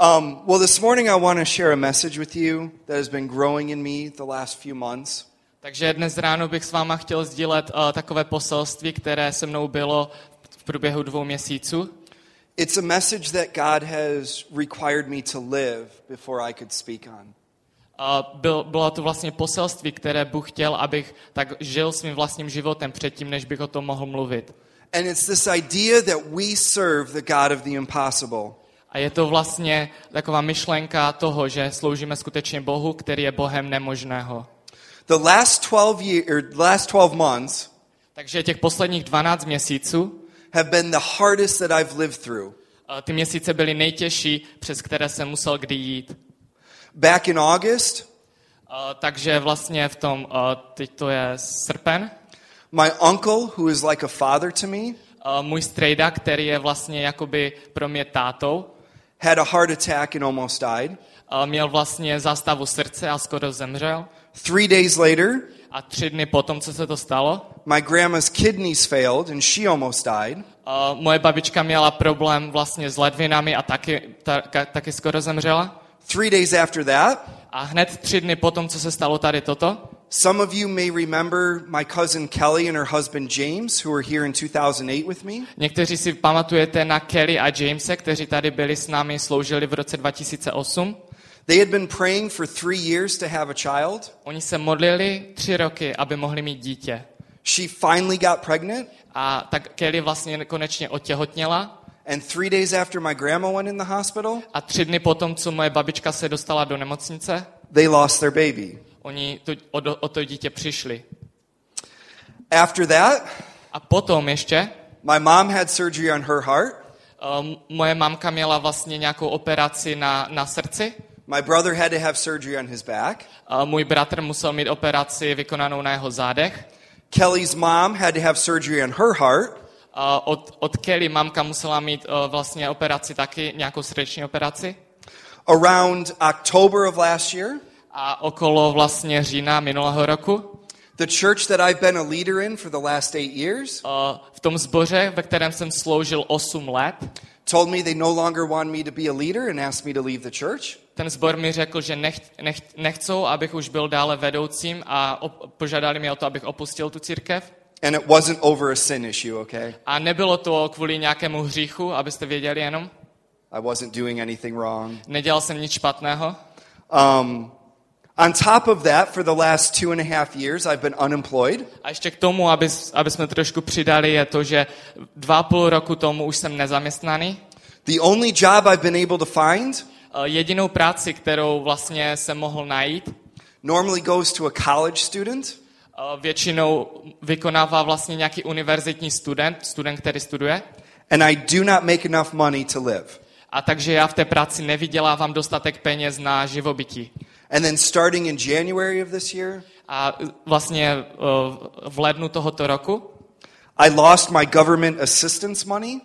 Um, well, this morning I want to share a message with you that has been growing in me the last few months. Takže dnes ráno bych s váma chtěl sdílet uh, takové poselství, které se mnou bylo v průběhu dvou měsíců. It's a message that God has required me to live before I could speak on. Uh, byl, bylo to vlastně poselství, které Bůh chtěl, abych tak žil svým vlastním životem předtím, než bych o tom mohl mluvit. And it's this idea that we serve the God of the impossible. A je to vlastně taková myšlenka toho, že sloužíme skutečně Bohu, který je Bohem nemožného. The last 12 year, or the last 12 months Takže těch posledních 12 měsíců, have been the hardest that I've lived through. ty měsíce byly nejtěžší, přes které jsem musel kdy jít. Back in August, Uh, takže vlastně v tom, uh, teď to je srpen, my uncle, who is like a father to me, uh, můj strejda, který je vlastně jakoby pro mě tátou, had a heart attack and almost died. uh, měl vlastně zástavu srdce a skoro zemřel. Three days later, A tři dny potom, co se to stalo, my grandma's kidneys failed and she almost died. uh, moje babička měla problém vlastně s ledvinami a taky, ta, ka, taky skoro zemřela. Three days after that, A hned tři dny potom, co se stalo tady toto, some of you may remember my cousin Kelly and her husband James, who were here in 2008 with me. někteří si pamatujete na Kelly a Jamese, kteří tady byli s námi, sloužili v roce 2008. They had been praying for three years to have a child. Oni se modlili tři roky, aby mohli mít dítě. She finally got pregnant, A tak Kelly vlastně konečně otěhotněla and three days after my grandma went in the hospital, a tři dny potom, co moje babička se dostala do nemocnice, they lost their baby. Oni to, o, o to dítě přišli. After that, A potom ještě my mom had surgery on her heart. um, moje mamka měla vlastně nějakou operaci na, na srdci. My brother had to have surgery on his back. A můj bratr musel mít operaci vykonanou na jeho zádech. Kelly's mom had to have surgery on her heart. A od, od Kelly mamka musela mít uh, vlastně operaci taky, nějakou srdeční operaci. Around October of last year, A okolo vlastně října minulého roku the church that I've been a leader in for the last eight years uh, v tom zboře, ve kterém jsem sloužil 8 let, told me they no longer want me to be a leader and asked me to leave the church. ten zbor mi řekl, že nech, nech, nechcou, abych už byl dále vedoucím a op, požádali mě o to, abych opustil tu církev. And it wasn't over a sin issue, okay? A nebylo to kvůli nějakému hříchu, abyste věděli jenom. I wasn't doing anything wrong. Nedělal jsem nic špatného. Um, on top of that, for the last two and a half years, I've been unemployed. A ještě k tomu, aby, aby jsme trošku přidali, je to, že dva půl roku tomu už jsem nezaměstnaný. The only job I've been able to find Eh, Jedinou práci, kterou vlastně jsem mohl najít, normally goes to a college student. eh, většinou vykonává vlastně nějaký univerzitní student, student, který studuje. and I do not make enough money to live. A takže já v té práci nevydělávám dostatek peněz na živobytí. And then starting in January of this year, A vlastně v lednu tohoto roku I lost my government assistance money.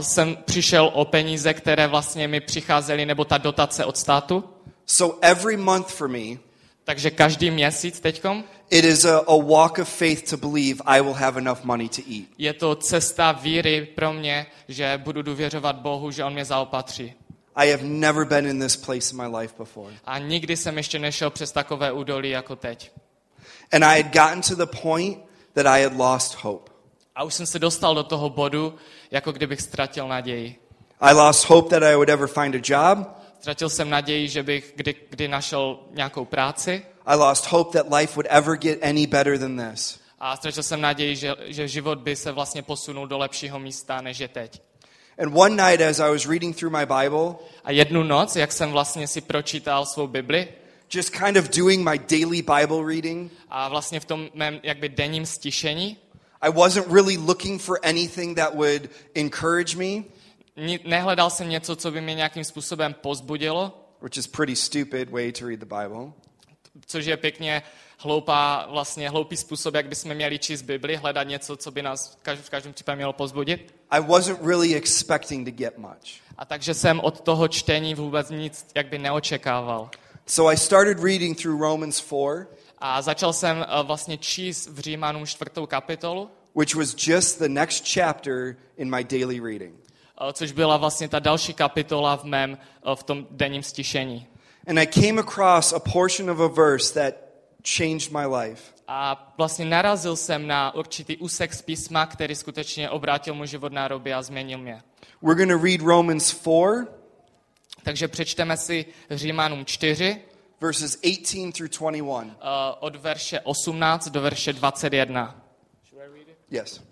jsem přišel o peníze, které vlastně mi přicházely, nebo ta dotace od státu. So every month for me, Takže každý měsíc teďkom it is a, a walk of faith to believe I will have enough money to eat. je to cesta víry pro mě, že budu důvěřovat Bohu, že On mě zaopatří. I have never been in this place in my life before. A nikdy jsem ještě nešel přes takové údolí jako teď. And I had gotten to the point that I had lost hope. A už jsem se dostal do toho bodu, jako kdybych ztratil naději. I lost hope that I would ever find a job. Ztratil jsem naději, že bych kdy, kdy našel nějakou práci I lost hope that life would ever get any better than this. a ztratil jsem naději, že, že život by se vlastně posunul do lepšího místa, než je teď. And one night, as I was reading through my Bible, A jednu noc, jak jsem vlastně si pročítal svou Bibli just kind of doing my daily Bible reading, a vlastně v tom mém jakby denním stišení, I wasn't really looking for anything that would encourage me, nehledal jsem něco, co by mě nějakým způsobem pozbudilo, which is pretty stupid way to read the Bible. což je pěkně hloupá, vlastně hloupý způsob, jak bychom měli číst Bibli, hledat něco, co by nás v každém, případě mělo pozbudit. I wasn't really expecting to get much. A takže jsem od toho čtení vůbec nic jak by neočekával. So I started reading through Romans 4, A začal jsem eh, vlastně číst v Římanům čtvrtou kapitolu, which was just the next chapter in my daily reading. eh, což byla vlastně ta další kapitola v mém eh, v tom denním stišení. And I came across a portion of a verse that changed my life. A vlastně narazil jsem na určitý úsek z písma, který skutečně obrátil můj život na roby a změnil mě. We're going to read Romans 4, Takže přečteme si Římanům 4, verses 18 through 21. eh, od verše 18 do verše 21. Yes.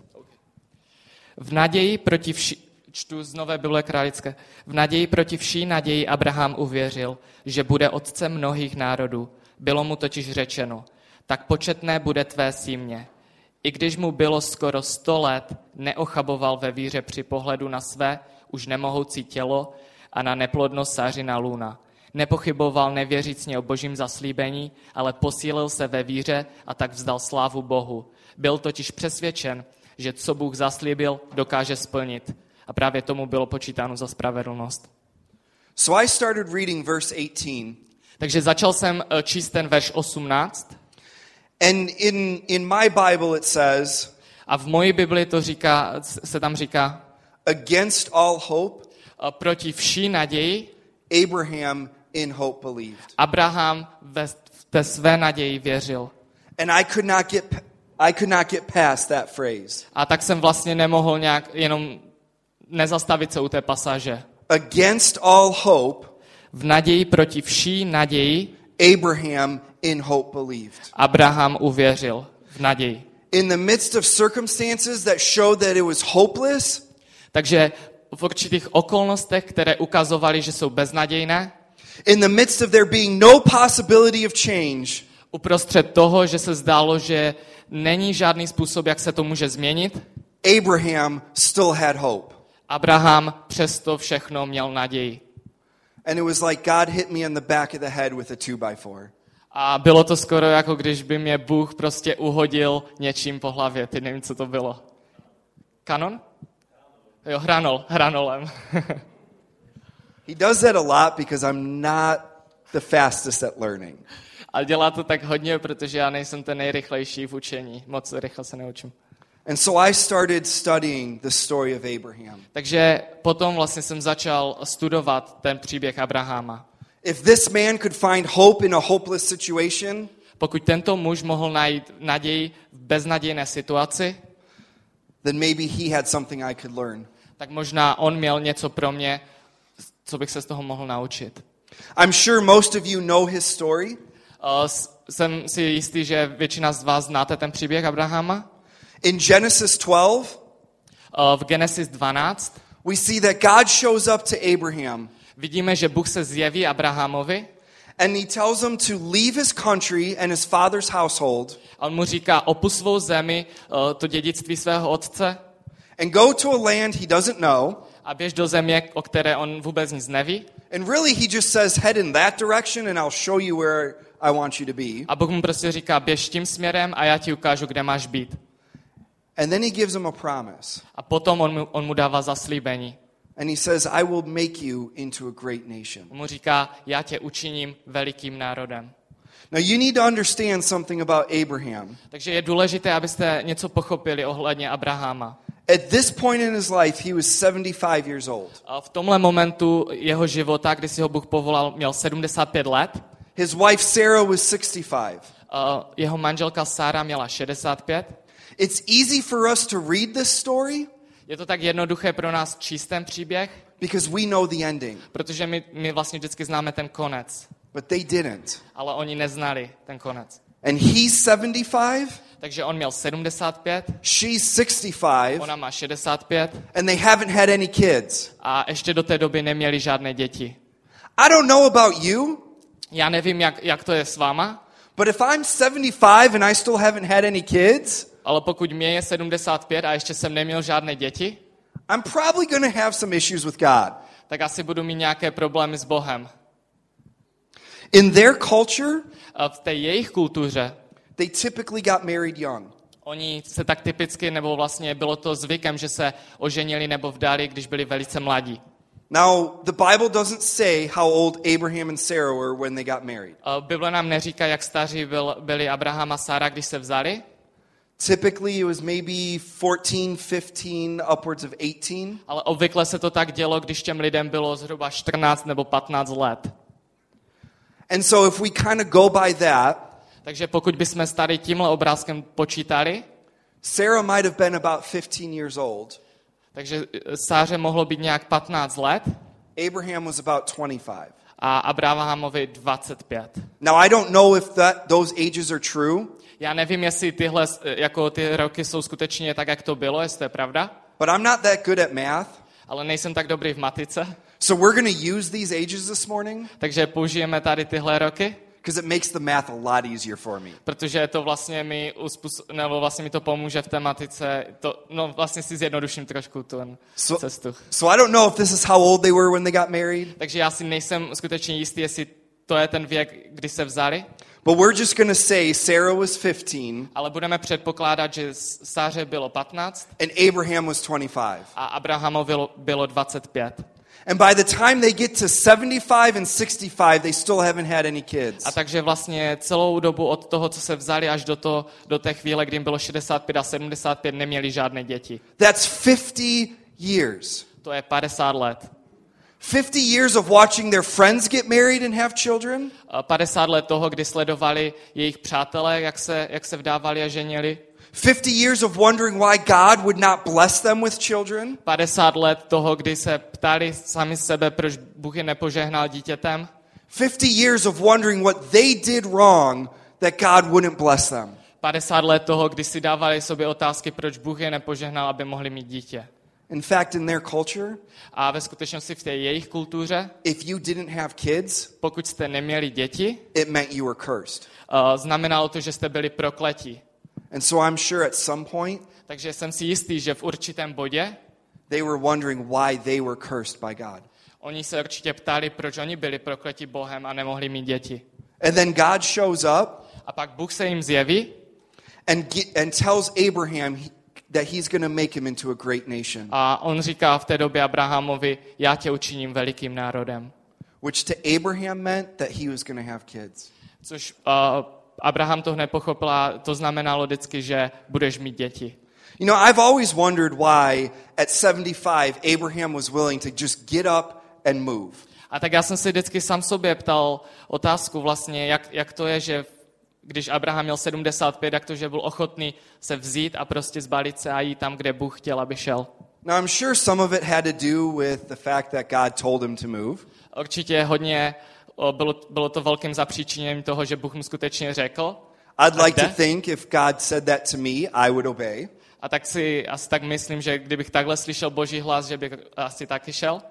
V naději proti vši... Čtu z Nové Bible Králické. V naději proti vší naději Abraham uvěřil, že bude otcem mnohých národů. Bylo mu totiž řečeno, tak početné bude tvé símě. I když mu bylo skoro sto let, neochaboval ve víře při pohledu na své už nemohoucí tělo a na neplodnost sářina luna. Nepochyboval nevěřícně o božím zaslíbení, ale posílil se ve víře a tak vzdal slávu Bohu. Byl totiž přesvědčen, že co Bůh zaslíbil, dokáže splnit. A právě tomu bylo počítáno za spravedlnost. So I started reading verse 18. Takže začal jsem eh, číst ten verš 18 And in, in my Bible it says, a v mojí Bibli to říká, se tam říká, against all hope, eh, proti vší naději Abraham in hope believed. Abraham ve v té své naději věřil. And I could not get I could not get past that phrase. A tak jsem vlastně nemohl nějak jenom nezastavit se u té pasáže. Against all hope, V naději proti vší naději Abraham in hope believed. Abraham uvěřil. V naději. In the midst of circumstances that showed that it was hopeless, Takže v určitých okolnostech, které ukazovaly, že jsou beznadějné, in the midst of there being no possibility of change, uprostřed toho, že se zdálo, že není žádný způsob, jak se to může změnit, Abraham still had hope. Abraham přesto všechno měl naději. And it was like God hit me in the back of the head with a two by four. A bylo to skoro jako když by mě Bůh prostě uhodil něčím po hlavě. Ty nevím, co to bylo. Kanon? Jo, hranol, hranolem. He does that a lot because I'm not the fastest at learning. A dělá to tak hodně, protože já nejsem ten nejrychlejší v učení. Moc rychle se neučím. And so I started studying the story of Abraham. Takže potom vlastně jsem začal studovat ten příběh Abrahama. If this man could find hope in a hopeless situation, Pokud tento muž mohl najít naději v beznadějné situaci, then maybe he had something I could learn. tak možná on měl něco pro mě, co bych se z toho mohl naučit. I'm sure most of you know his story. Uh, Jsem si jistý, že většina z vás znáte ten příběh Abrahama. In Genesis 12, Uh, V Genesis 12 we see that God shows up to Abraham vidíme, že Bůh se zjeví Abrahamovi and he tells him to leave his country and his father's household a on mu říká, opus svou zemi, uh, to dědictví svého otce and go to a land he doesn't know. a běž do země, o které on vůbec nic neví. And really, he just says, head in that direction and I'll show you where I want you to be. A Bůh mu prostě říká, běž tím směrem a já ti ukážu, kde máš být. And then he gives him a promise. A potom on mu, on mu dává zaslíbení. And he says, I will make you into a great nation. On mu říká, já tě učiním velikým národem. Now, you need to understand something about Abraham. Takže je důležité, abyste něco pochopili ohledně Abrahama. At this point in his life, he was 75 years old. A v tomhle momentu jeho života, kdy si ho Bůh povolal, měl 75 let. His wife Sarah was 65. A jeho manželka Sára měla 65. It's easy for us to read this story Je to tak jednoduché pro nás číst ten příběh, because we know the ending, protože my, my vlastně vždycky známe ten konec. but they didn't. Ale oni neznali ten konec. And he's 75, Takže on měl 75, she's 65, ona má 65 and they haven't had any kids. a ještě do té doby neměli žádné děti. I don't know about you, Já nevím, jak, jak to je s váma, but if I'm 75 and I still haven't had any kids, ale pokud mě je 75 a ještě jsem neměl žádné děti, I'm probably going to have some issues with God. tak asi budu mít nějaké problémy s Bohem. In their culture, A v té jejich kultuře they typically got married young. oni se tak typicky, nebo vlastně bylo to zvykem, že se oženili nebo vdali, když byli velice mladí. Now, the Bible doesn't say how old Abraham and Sarah were when they got married. Bible nám neříká, jak staří byl, byli Abraham a Sára, když se vzali. Typically, it was maybe 14, 15, upwards of 18. Ale obvykle se to tak dělo, když těm lidem bylo zhruba 14 nebo 15 let. And so, if we kind of go by that, Takže pokud bychom tady tímhle obrázkem počítali, Sarah might have been about 15 years old. takže eh, Sáře mohlo být nějak 15 let Abraham was about 25. a Abrahamovi 25. Now, I don't know if that, those ages are true, Já nevím, jestli tyhle jako ty roky jsou skutečně tak, jak to bylo, jestli to je pravda, but I'm not that good at math. ale nejsem tak dobrý v matice, So, we're going to use these ages this morning takže použijeme tady tyhle roky, because it makes the math a lot easier for me. protože to vlastně mi, uspůs- nebo vlastně mi to pomůže v tematice, to, no vlastně si zjednoduším trošku tu So- cestu. So, I don't know if this is how old they were when they got married, Takže já si nejsem skutečně jistý, jestli to je ten věk, kdy se vzali, but we're just going to say Sarah was 15 ale budeme předpokládat, že Sáře bylo 15 and Abraham was 25. a Abrahamovi bylo, bylo 25. And by the time they get to 75 and 65, they still haven't had any kids. A takže vlastně celou dobu od toho, co se vzali, až do, to, do té chvíle, kdy jim bylo 65 a 75, neměli žádné děti. That's 50 years. To je 50 let. 50 years of watching their friends get married and have children. A 50 let toho, kdy sledovali jejich přátelé, jak se, jak se vdávali a ženili. 50 years of wondering why God would not bless them with children. 50 let toho, kdy se ptali sami sebe, proč Bůh je nepožehnal dítětem. 50 years of wondering what they did wrong that God wouldn't bless them. 50 let toho, kdy si dávali sobě otázky, proč Bůh je nepožehnal, aby mohli mít dítě. In fact, in their culture, A ve skutečnosti v té jejich kultuře, if you didn't have kids, pokud jste neměli děti, it meant you were cursed. eh, znamenalo to, že jste byli prokletí. And so I'm sure at some point Takže jsem si jistý, že v určitém bodě they were wondering why they were cursed by God. oni se určitě ptali, proč oni byli prokleti Bohem a nemohli mít děti. And then God shows up A pak Bůh se jim zjeví and, get, and tells Abraham that he's going to make him into a great nation, a on říká v té době Abrahamovi, já tě učiním velikým národem. which to Abraham meant that he was going to have kids. Což uh, Abraham to hned pochopil a to znamenalo vždycky, že budeš mít děti. You know, I've always wondered why at 75 Abraham was willing to just get up and move. A tak já jsem si vždycky sám sobě ptal otázku vlastně, jak, jak to je, že když Abraham měl 75, jak to, že byl ochotný se vzít a prostě zbalit se a jít tam, kde Bůh chtěl, aby šel. Now, I'm sure some of it had to do with the fact that God told him to move. Určitě hodně bylo, bylo to velkým zapříčiněním toho, že Bůh mu skutečně řekl. I'd like to think if God said that to me, I would obey. A tak si asi tak myslím, že kdybych takhle slyšel Boží hlas, že bych asi taky šel.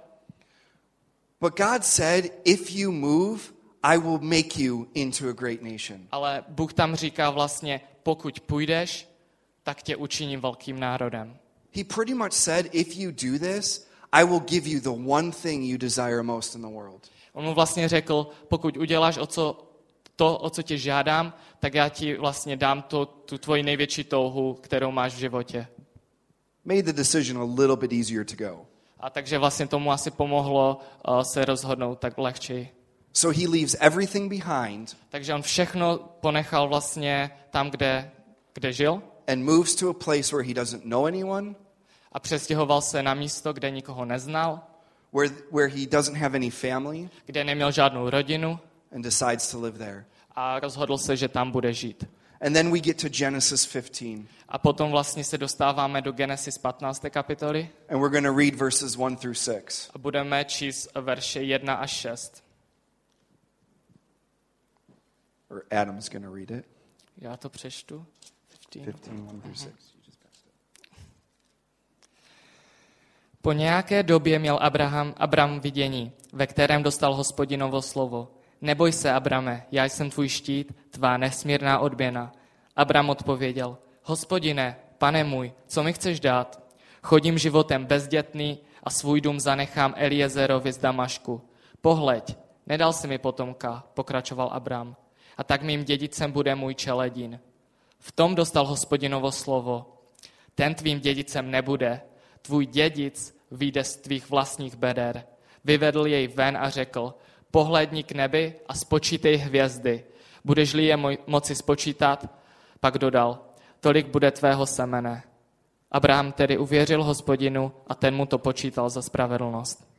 But God said, if you move, I will make you into a great nation. Ale Bůh tam říká vlastně, pokud půjdeš, tak tě učiním velkým národem. He pretty much said, if you do this, I will give you the one thing you desire most in the world. On mu vlastně řekl, pokud uděláš o co, to, o co tě žádám, tak já ti vlastně dám to, tu tvoji největší touhu, kterou máš v životě. Made the decision a little bit easier to go. A takže vlastně tomu asi pomohlo uh, se rozhodnout tak lehčeji. So he leaves everything behind Takže on všechno ponechal vlastně tam, kde, kde žil and moves to a place where he doesn't know anyone, a přestěhoval se na místo, kde nikoho neznal, where, where he doesn't have any family, kde neměl žádnou rodinu and decides to live there. a rozhodl se, že tam bude žít. And then we get to Genesis 15, A potom vlastně se dostáváme do Genesis 15. kapitoly and we're going to read verses 1 through 6. a budeme číst verše 1 až 6. Or Adam's going to read it. Já to přečtu. 15. 15, 1 through 6. Po nějaké době měl Abraham, Abram vidění, ve kterém dostal hospodinovo slovo. Neboj se, Abrame, já jsem tvůj štít, tvá nesmírná odměna. Abram odpověděl, hospodine, pane můj, co mi chceš dát? Chodím životem bezdětný a svůj dům zanechám Eliezerovi z Damašku. Pohleď, nedal si mi potomka, pokračoval Abram, a tak mým dědicem bude můj čeledin. V tom dostal hospodinovo slovo. Ten tvým dědicem nebude, tvůj dědic vyjde z tvých vlastních beder. Vyvedl jej ven a řekl, pohledni k nebi a spočítej hvězdy. Budeš-li je moci spočítat? Pak dodal, tolik bude tvého semene. Abraham tedy uvěřil hospodinu a ten mu to počítal za spravedlnost.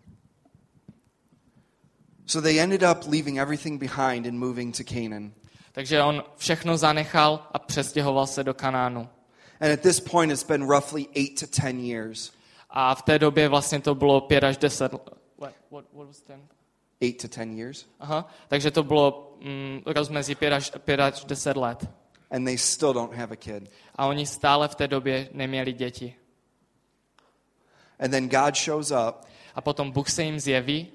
So they ended up leaving everything behind and moving to Canaan. Takže on všechno zanechal a přestěhoval se do Kanánu. And at this point, it's been roughly eight to ten years. A v té době vlastně to bylo 5 až 10 let. What, what, what was ten? Eight to ten years. Aha, takže to bylo mm, rozmezí 5 až, 5 až 10 let. And they still don't have a kid. A oni stále v té době neměli děti. And then God shows up A potom Bůh se jim zjeví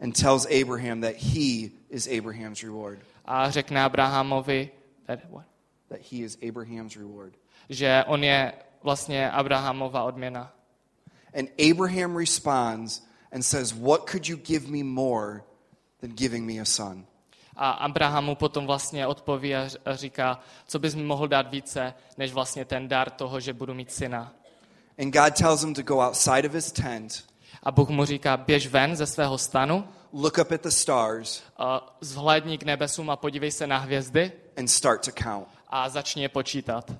and tells Abraham that he is Abraham's reward. a řekne Abrahamovi, that, what? That he is Abraham's reward. že on je vlastně Abrahamova odměna. And Abraham responds and says, What could you give me more than giving me a son? A Abrahamu potom vlastně odpoví a říká, co bys mi mohl dát více, než vlastně ten dar toho, že budu mít syna. And God tells him to go outside of his tent, A Bůh mu říká, běž ven ze svého stanu, look up at the stars, a zhlédni k nebesům a podívej se na hvězdy and start to count. a začni je počítat.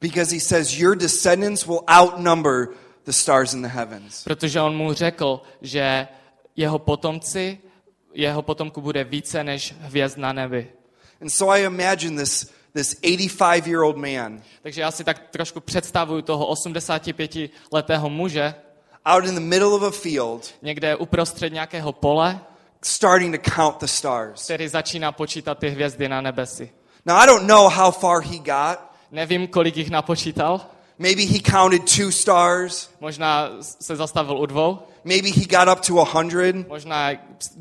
Because he says, Your descendants will outnumber the stars in the heavens. Protože on mu řekl, že jeho potomci, jeho potomku bude více než hvězd na nebi. And so I imagine this, this 85 year old man Takže já si tak trošku představuju toho 85-letého muže out in the middle of a field někde uprostřed nějakého pole, starting to count the stars. který začíná počítat ty hvězdy na nebesi. Now, I don't know how far he got. Nevím, kolik jich napočítal. Maybe he counted two stars. Možná se zastavil u dvou, Maybe he got up to a hundred. možná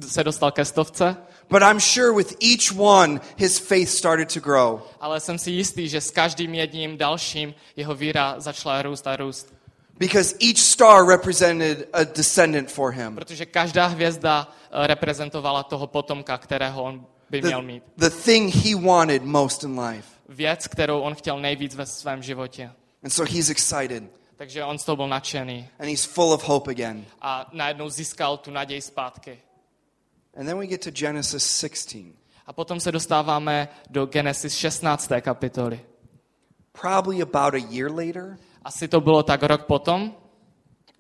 se dostal ke stovce, But I'm sure with each one, his faith started to grow. ale jsem si jistý, že s každým jedním dalším jeho víra začala růst a růst. Because each star represented a descendant for him. Protože každá hvězda eh, reprezentovala toho potomka, kterého on by měl The, mít. the thing he wanted most in life. Věc, kterou on chtěl nejvíc ve svém životě. And so he's excited Takže on z toho byl nadšený and he's full of hope again. a najednou získal tu naději zpátky. And then we get to Genesis 16. A potom se dostáváme do Genesis 16. kapitoly. Probably about a year later, Asi to bylo tak rok potom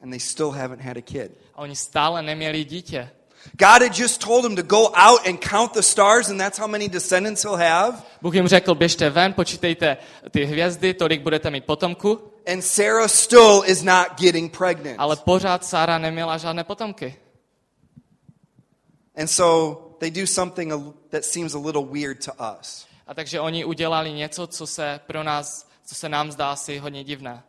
and they still haven't had a kid. a oni stále neměli dítě. God had just told him to go out and count the stars, and that's how many descendants he'll have. Bůh jim řekl, běžte ven, počítejte ty hvězdy, tolik budete mít potomku, And Sarah still is not getting pregnant. ale pořád Sára neměla žádné potomky. And so they do something a- that seems a little weird to us. A takže oni udělali něco, co se pro nás, co se nám zdá asi hodně divné.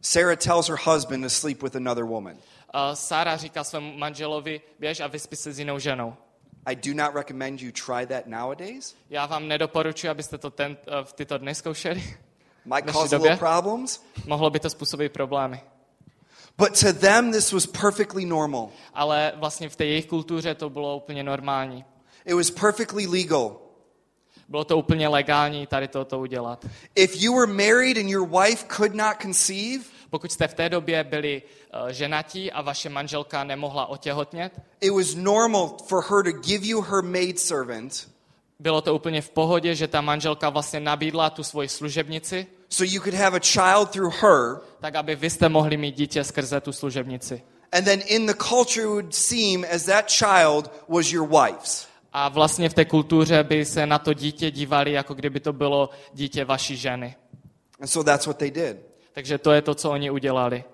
Sarah tells her husband to sleep with another woman. A Sára říká svému manželovi, běž a vyspi se s jinou ženou. I do not recommend you try that nowadays. Já vám nedoporučuji, abyste to ten, eh, v tyto dny zkoušeli. Might cause little problems. Mohlo by to způsobit problémy. But to them, this was perfectly normal. Ale vlastně v té jejich kultuře to bylo úplně normální. It was perfectly legal. Bylo to úplně legální tady toto udělat. If you were married and your wife could not conceive, Pokud jste v té době byli uh, ženatí a vaše manželka nemohla otěhotnět, it was normal for her to give you her maidservant bylo to úplně v pohodě, že ta manželka vlastně nabídla tu svoji služebnici, so you could have a child through her. tak aby vy jste mohli mít dítě skrze tu služebnici. And then in the culture, it would seem as that child was your wife's. A vlastně v té kultuře by se na to dítě dívali, jako kdyby to bylo dítě vaší ženy. And so that's what they did. Takže to je to, co oni udělali.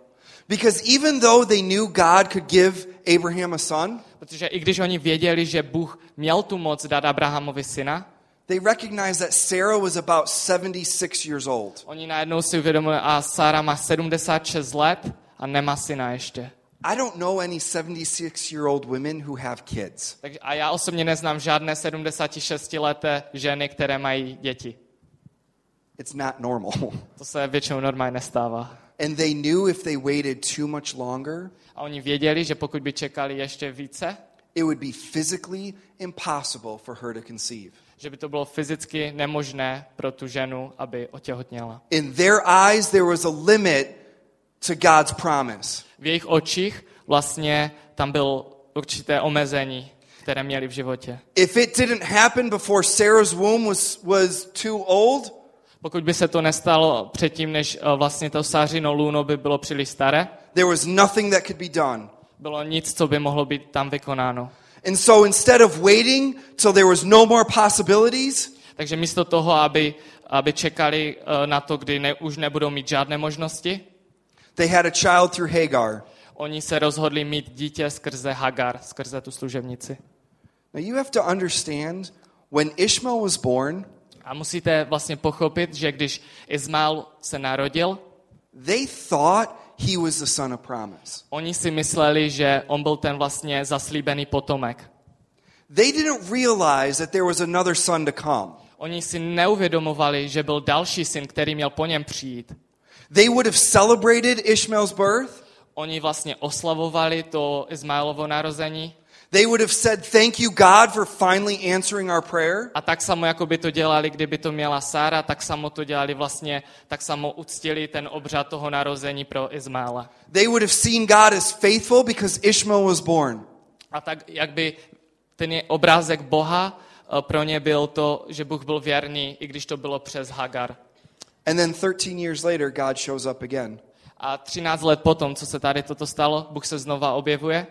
Because even though they knew God could give Abraham a son, Protože i když oni věděli, že Bůh měl tu moc dát Abrahamovi syna, they recognized that Sarah was about 76 years old. oni najednou si uvědomili, a Sára má 76 let a nemá syna ještě. I don't know any 76 year old women who have kids. Takže, a já osobně neznám žádné 76-leté ženy, které mají děti. It's not normal. To se většinou normálně nestává. And they knew if they waited too much longer, A oni věděli, že pokud by čekali ještě více, it would be physically impossible for her to conceive. že by to bylo fyzicky nemožné pro tu ženu, aby otěhotněla. In their eyes, there was a limit to God's promise. V jejich očích vlastně tam byl určité omezení, které měli v životě. If it didn't happen before Sarah's womb was, was too old, Pokud by se to nestalo předtím, než eh, vlastně to sářino lůno by bylo příliš staré, there was nothing that could be done. bylo nic, co by mohlo být tam vykonáno. And so instead of waiting till there was no more possibilities, Takže místo toho, aby, aby čekali eh, na to, kdy ne, už nebudou mít žádné možnosti, they had a child through Hagar. oni se rozhodli mít dítě skrze Hagar, skrze tu služebnici. Now you have to understand when Ishmael was born, A musíte vlastně pochopit, že když Izmael se narodil, they thought he was the son of promise. oni si mysleli, že on byl ten vlastně zaslíbený potomek. They didn't realize that there was another son to come. Oni si neuvědomovali, že byl další syn, který měl po něm přijít. They would have celebrated Ishmael's birth. Oni vlastně oslavovali to Izmaelovo narození They would have said, Thank you, God, for finally answering our prayer. a tak samo, jako by to dělali, kdyby to měla Sára, tak samo to dělali vlastně, tak samo uctili ten obřad toho narození pro Izmaela. They would have seen God as faithful because Ishmael was born. A tak, jak by ten je obrázek Boha eh, pro ně byl to, že Bůh byl věrný, i když to bylo přes Hagar. And then 13 years later, God shows up again. A 13 let potom, co se tady toto stalo, Bůh se znova objevuje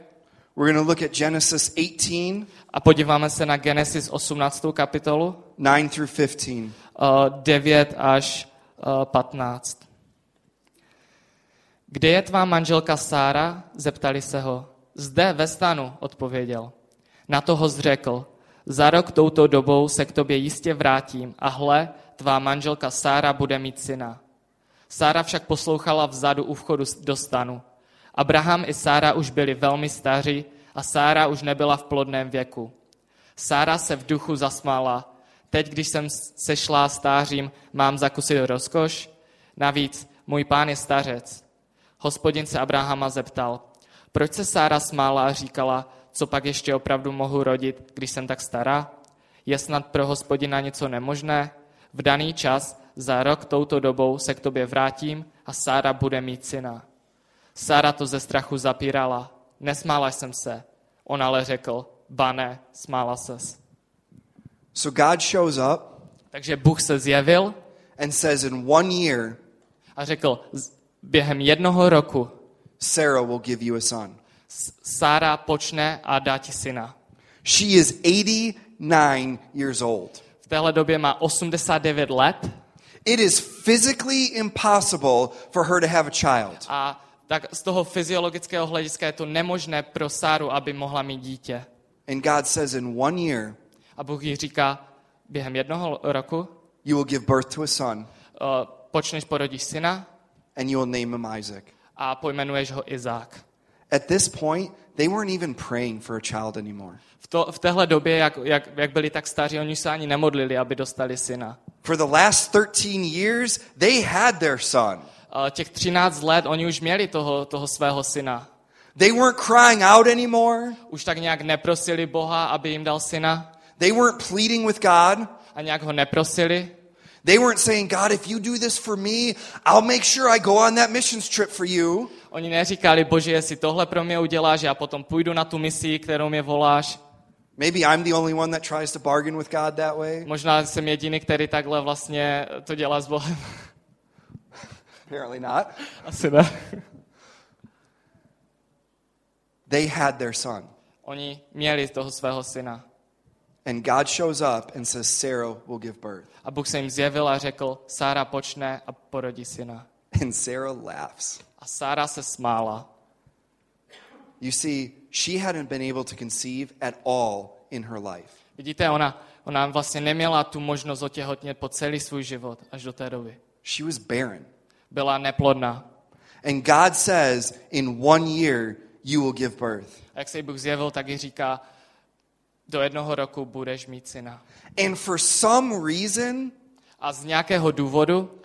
We're going to look at Genesis 18, a podíváme se na Genesis 18. kapitolu, 9 through 15. eh, 9 až eh, 15. Kde je tvá manželka Sára? Zeptali se ho. Zde ve stanu, odpověděl. Na toho zřekl. Za rok touto dobou se k tobě jistě vrátím a hle, tvá manželka Sára bude mít syna. Sára však poslouchala vzadu u vchodu do stanu. Abraham i Sára už byli velmi staří a Sára už nebyla v plodném věku. Sára se v duchu zasmála. Teď, když jsem sešla stářím, mám zakusit rozkoš? Navíc, můj pán je stařec. Hospodin se Abrahama zeptal, proč se Sára smála a říkala, co pak ještě opravdu mohu rodit, když jsem tak stará? Je snad pro hospodina něco nemožné? V daný čas, za rok touto dobou se k tobě vrátím a Sára bude mít syna. Sára to ze strachu zapírala. Nesmála jsem se. On ale řekl, bane, smála ses. So God shows up Takže Bůh se zjevil and says, In one year, a řekl, "Z- během jednoho roku Sarah will give you a son. Sára počne a dá ti syna. She is 89 years old. V téhle době má 89 let It is physically impossible for her to have a child. a tak z toho fyziologického hlediska je to nemožné pro Sáru, aby mohla mít dítě. And God says, In one year, A Bůh jí říká, během jednoho roku you will give birth to a son, uh, počneš porodíš syna and you will name him Isaac. a pojmenuješ ho Izák. At this point, they weren't even praying for a child anymore. V, to, v téhle době, jak, jak, jak byli tak staří, oni se ani nemodlili, aby dostali syna. For the last 13 years, they had their son. Uh, těch 13 let oni už měli toho, toho svého syna. They weren't crying out anymore. Už tak nějak neprosili Boha, aby jim dal syna They weren't pleading with God. a nějak ho neprosili. They weren't saying, God, if you do this for me, I'll make sure I go on that missions trip for you. Oni neříkali, bože, jestli tohle pro mě uděláš, já potom půjdu na tu misi, kterou mě voláš. Maybe I'm the only one that tries to bargain with God that way. Možná jsem jediný, který takhle vlastně to dělá s Bohem. Apparently not. Asi ne. They had their son. Oni měli toho svého syna. And God shows up and says, Sarah will give birth. A Bůh se jim zjevil a řekl, Sára počne a porodí syna. And Sarah laughs. A Sára se smála. You see, she hadn't been able to conceive at all in her life. Vidíte, ona, ona vlastně neměla tu možnost otěhotnět po celý svůj život až do té doby. She was barren. Byla neplodná. And God says, in one year, you will give birth. A jak se Bůh zjevil, tak jí říká, do jednoho roku budeš mít syna. And for some reason, A z nějakého důvodu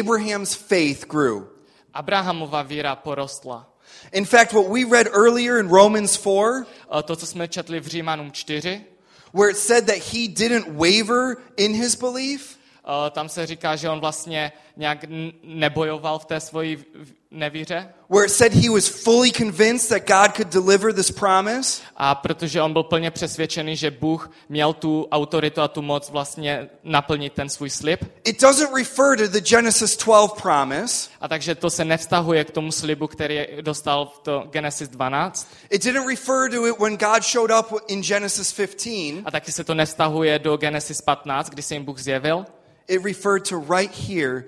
Abraham's faith grew. Abrahamova porostla. In fact, what we read earlier in Romans 4, eh, To, co jsme četli v Římanům 4, where it said that he didn't waver in his belief, tam se říká, že on vlastně nějak nebojoval v té svoji nevíře. where it said he was fully convinced that God could deliver this promise. A protože on byl plně přesvědčený, že Bůh měl tu autoritu a tu moc vlastně naplnit ten svůj slib. It doesn't refer to the Genesis 12 promise. A takže to se nevztahuje k tomu slibu, který dostal v to Genesis 12. It didn't refer to it when God showed up in Genesis 15. A taky se to nevztahuje do Genesis 15, kdy se jim Bůh zjevil. It referred to right here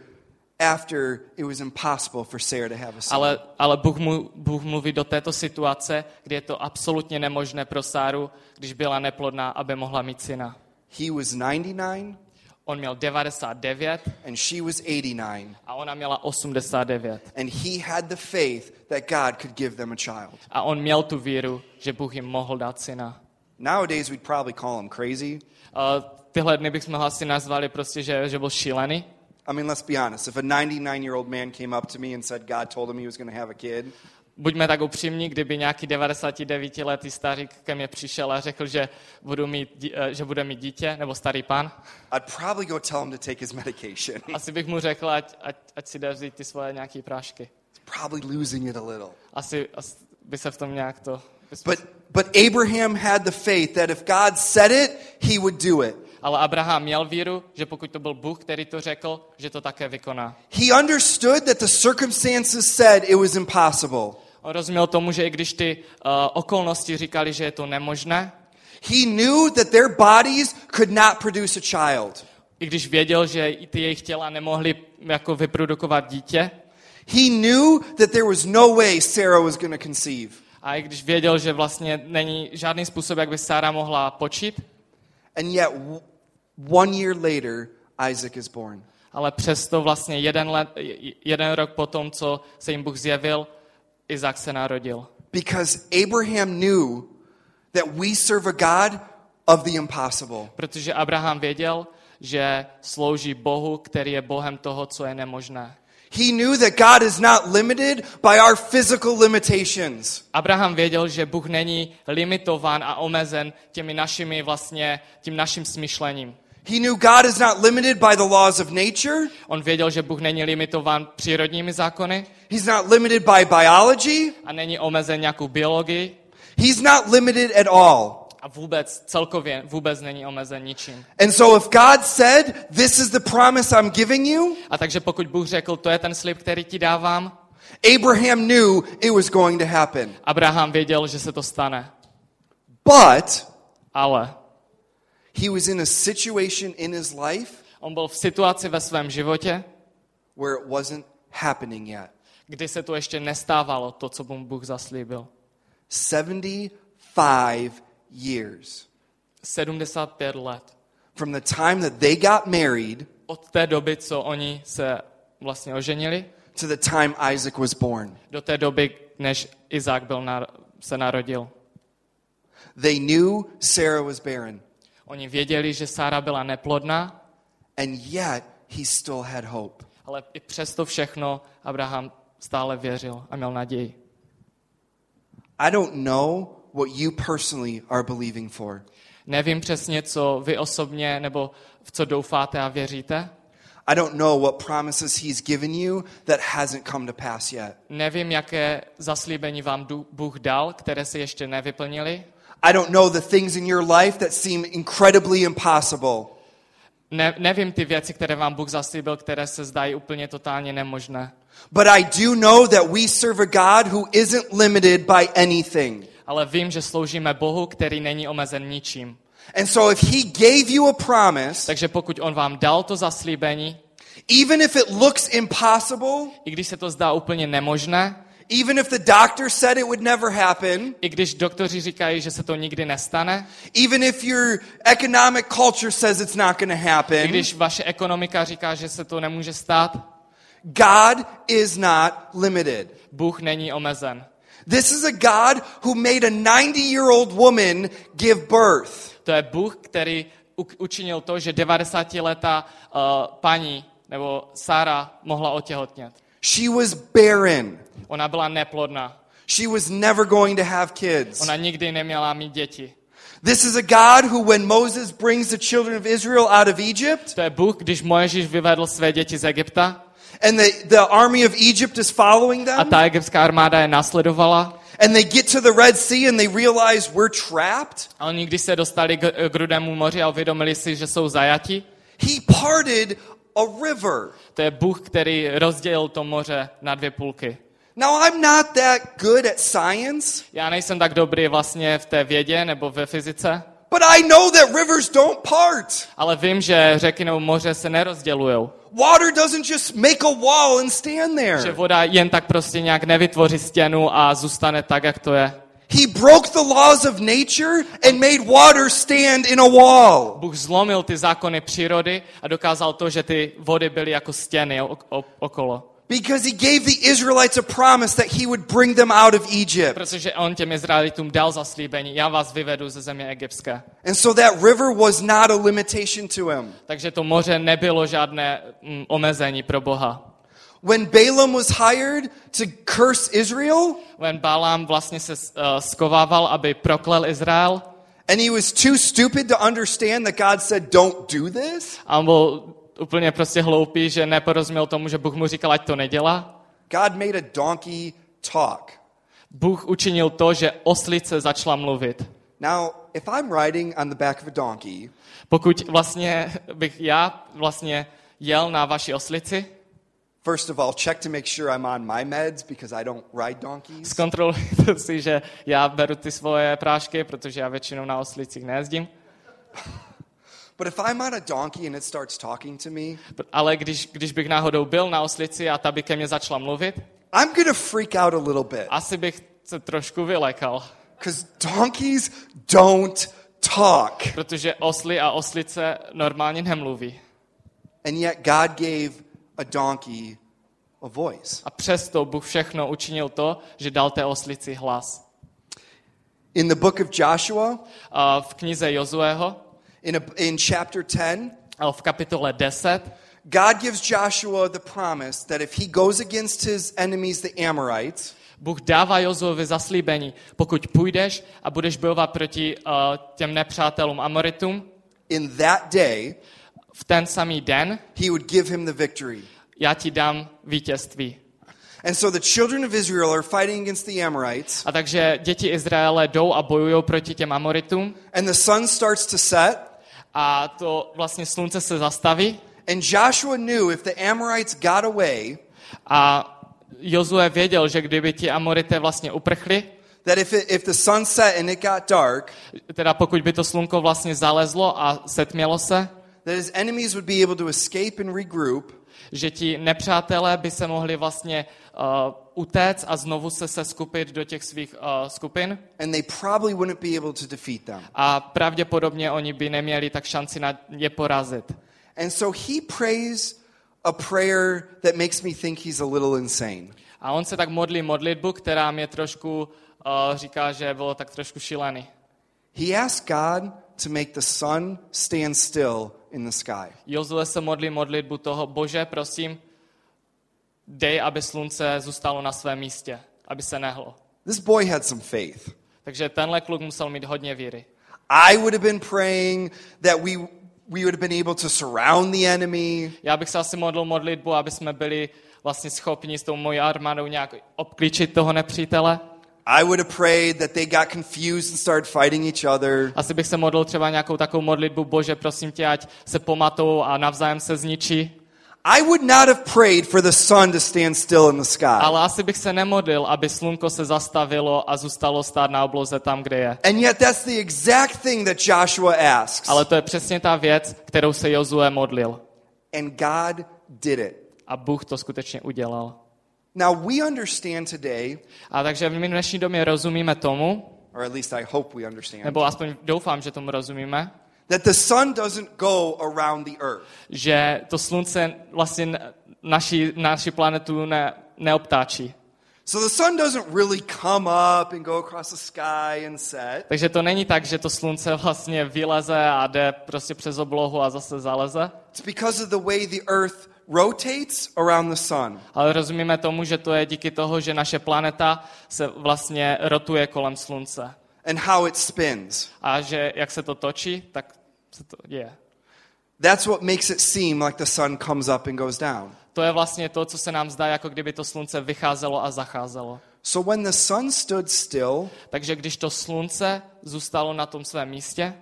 after it was impossible for Sarah to have a son. Ale, ale Bůh, mu, Bůh mluví do této situace, kdy je to absolutně nemožné pro Sáru, když byla neplodná, aby mohla mít syna. He was 99 On měl 99 and she was 89. a ona měla 89. And he had the faith that God could give them a child. A on měl tu víru, že Bůh jim mohl dát syna. Nowadays, we'd probably call him crazy. Uh, tyhle dny bychom ho asi nazvali prostě, že, že byl šílený. I mean, let's be honest. If a 99 year old man came up to me and said God told him he was going to have a kid, Buďme tak upřímní, kdyby nějaký 99-letý stařík ke mně přišel a řekl, že, budu mít, eh, že bude mít dítě, nebo starý pán, I'd probably go tell him to take his medication. asi bych mu řekl, ať, ať, ať si jde vzít ty svoje nějaké prášky. probably losing it a little. Asi, asi by se v tom nějak to... But, but Abraham had the faith that if God said it, he would do it. Ale Abraham měl víru, že pokud to byl Bůh, který to řekl, že to také vykoná. He understood that the circumstances said it was impossible. On rozuměl tomu, že i když ty uh, okolnosti říkali, že je to nemožné, He knew that their bodies could not produce a child. i když věděl, že i ty jejich těla nemohly jako vyprodukovat dítě, He knew that there was no way Sarah was going to conceive. a i když věděl, že vlastně není žádný způsob, jak by Sára mohla počít, And yet, one year later, Isaac is born. ale přesto vlastně jeden, let, jeden rok po tom, co se jim Bůh zjevil, Izák se narodil. Because Abraham knew that we serve a God of the impossible. Protože Abraham věděl, že slouží Bohu, který je Bohem toho, co je nemožné. He knew that God is not limited by our physical limitations. Abraham věděl, že Bůh není limitován a omezen těmi našimi vlastně, tím naším smyšlením. He knew God is not limited by the laws of nature. On věděl, že Bůh není limitován přírodními zákony He's not limited by biology. a není omezen nějakou biologii He's not limited at all. a vůbec celkově vůbec není omezen ničím. And so if God said, this is the promise I'm giving you, A takže pokud Bůh řekl, to je ten slib, který ti dávám, Abraham knew it was going to happen. Abraham věděl, že se to stane. But Ale he was in a situation in his life on byl v situaci ve svém životě, where it wasn't happening yet. kdy se to ještě nestávalo, to, co mu Bůh zaslíbil. 75 years 75 let. from the time that they got married Od té doby, co oni se vlastně oženili, to the time Isaac was born. do té doby, než Izák byl nar- se narodil. They knew Sarah was barren, Oni věděli, že Sára byla neplodná, and yet he still had hope. ale i přesto všechno Abraham stále věřil a měl naději. I don't know what you personally are believing for. Nevím přesně, co vy osobně nebo v co doufáte a věříte. I don't know what promises he's given you that hasn't come to pass yet. Nevím, jaké zaslíbení vám Bůh dal, které se ještě nevyplnily. I don't know the things in your life that seem incredibly impossible. Ne, nevím ty věci, které vám Bůh zaslíbil, které se zdají úplně totálně nemožné. But I do know that we serve a God who isn't limited by anything. Ale vím, že sloužíme Bohu, který není omezen ničím. And so if he gave you a promise, Takže pokud on vám dal to zaslíbení, even if it looks impossible, i když se to zdá úplně nemožné, even if the doctor said it would never happen, i když doktoři říkají, že se to nikdy nestane, even if your economic culture says it's not going to i happen, když vaše ekonomika říká, že se to nemůže stát, God is not limited. Bůh není omezen. This is a God who made a 90 year old woman give birth. To je Bůh, který učinil to, že 90-letá uh, paní nebo Sára mohla otěhotnět. She was barren. Ona byla neplodná. She was never going to have kids. Ona nikdy neměla mít děti. This is a God who, when Moses brings the children of Israel out of Egypt, To je Bůh, když Mojžíš vyvedl své děti z Egypta and the, the army of Egypt is following a them, ta egyptská armáda je následovala. and they get to the Red Sea and they realize we're trapped, A oni, když se dostali k, k Rudému moři a uvědomili si, že jsou zajati, he parted a river. to je Bůh, který rozdělil to moře na dvě půlky. Now, I'm not that good at science, Já nejsem tak dobrý vlastně v té vědě nebo ve fyzice, but I know that rivers don't part. ale vím, že řeky nebo moře se nerozdělují. Water doesn't just make a wall and stand Že there. voda jen tak prostě nějak nevytvoří stěnu a zůstane tak, jak to je. He broke the laws of nature and made water stand in a wall. Bůh zlomil ty zákony přírody a dokázal to, že ty vody byly jako stěny okolo. Because he gave the Israelites a promise that he would bring them out of Egypt. Protože on těm Izraelitům dal zaslíbení, já vás vyvedu ze země egyptské. And so that river was not a limitation to him. Takže to moře nebylo žádné mm, omezení pro Boha. When Balaam was hired to curse Israel, When Balaam vlastně se uh, skovával, aby proklel Izrael, and he was too stupid to understand that God said, Don't do this, a on byl úplně prostě hloupý, že neporozuměl tomu, že Bůh mu říkal, ať to nedělá, God made a donkey talk. Bůh učinil to, že oslice začala mluvit. Now, if I'm riding on the back of a donkey, Pokud vlastně bych já vlastně jel na vaší oslici, first of all, check to make sure I'm on my meds because I don't ride donkeys. zkontrolujte si, že já beru ty svoje prášky, protože já většinou na oslicích nejezdím. But if I'm on a donkey and it starts talking to me, Ale když, když bych náhodou byl na oslici a ta by ke mně začala mluvit, I'm going to freak out a little bit asi bych se trošku vylekal. because donkeys don't talk. Protože osly a oslice normálně nemluví. And yet God gave a donkey a voice. A přesto Bůh všechno učinil to, že dal té oslici hlas. In the book of Joshua, A v knize Jozueho, in, a, in chapter 10, a v kapitole 10, God gives Joshua the promise that if he goes against his enemies, the Amorites, Bůh dává Jozuovi zaslíbení, pokud půjdeš a budeš bojovat proti uh, těm nepřátelům Amoritům, in that day, v ten samý den he would give him the victory. já ti dám vítězství. And so the children of Israel are fighting against the Amorites, A takže děti Izraele jdou a bojují proti těm Amoritům and the sun starts to set. A to vlastně slunce se zastaví. And Joshua knew if the Amorites got away, a Jozue věděl, že kdyby ti Amorité vlastně uprchli, that if, it, if the sun set and it got dark, teda pokud by to slunko vlastně zalezlo a setmělo se, that his enemies would be able to escape and regroup, že ti nepřátelé by se mohli vlastně uh, utéct a znovu se seskupit do těch svých uh, skupin and they probably wouldn't be able to defeat them. a pravděpodobně oni by neměli tak šanci na je porazit. And so he prays a prayer that makes me think he's a little insane. A on se tak modlí modlitbu, která mě trošku uh, říká, že bylo tak trošku šílený. He asked God to make the sun stand still in the sky. Jozue se modlí modlitbu toho, bože, prosím, dej, aby slunce zůstalo na svém místě, aby se nehlo. This boy had some faith. Takže tenhle kluk musel mít hodně víry. I would have been praying that we, we would have been able to surround the enemy, Já bych se asi modlil modlitbu, aby jsme byli vlastně schopni s tou mojí armádou nějak obklíčit toho nepřítele. I would have prayed that they got confused and started fighting each other. Asi bych se modlil třeba nějakou takovou modlitbu, bože, prosím tě, ať se pomatou a navzájem se zničí. I would not have prayed for the sun to stand still in the sky. Ale asi bych se nemodlil, aby slunko se zastavilo a zůstalo stát na obloze tam, kde je. And yet that's the exact thing that Joshua asks. Ale to je přesně ta věc, kterou se Jozue modlil. And God did it. A Bůh to skutečně udělal. Now we understand today, A takže v dnešní době rozumíme tomu, or at least I hope we understand, nebo aspoň doufám, že tomu rozumíme, that the sun doesn't go around the earth. že to slunce vlastně naši, naši planetu ne, neobtáčí. So the sun doesn't really come up and go across the sky and set. Takže to není tak, že to slunce vlastně vyleze a jde prostě přes oblohu a zase zaleze, It's because of the way the earth rotates around the sun. ale rozumíme tomu, že to je díky toho, že naše planeta se vlastně rotuje kolem slunce. and how it spins. a že jak se to točí, tak se to děje. That's what makes it seem like the sun comes up and goes down. To je vlastně to, co se nám zdá, jako kdyby to slunce vycházelo a zacházelo. So when the sun stood still, Takže když to slunce zůstalo na tom svém místě,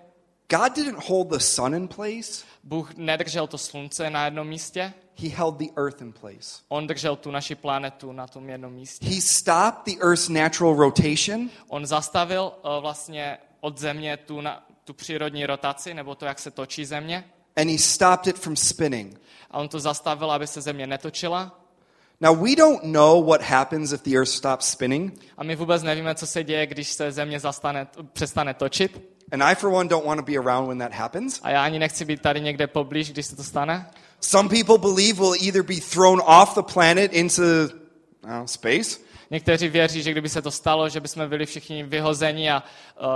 God didn't hold the sun in place, Bůh nedržel to slunce na jednom místě, he held the earth in place. on držel tu naši planetu na tom jednom místě. He stopped the earth's natural rotation On zastavil uh, vlastně od země tu, na, tu přírodní rotaci, nebo to, jak se točí země, and he stopped it from spinning. a on to zastavil, aby se země netočila. Now, we don't know what happens if the earth stops spinning, A my vůbec nevíme, co se děje, když se země zastane, přestane točit. and I, for one, don't want to be around when that happens. A já ani nechci být tady někde poblíž, když se to stane. Some people believe we'll either be thrown off the planet into know, space, Někteří věří, že kdyby se to stalo, že bychom byli všichni vyhozeni a uh,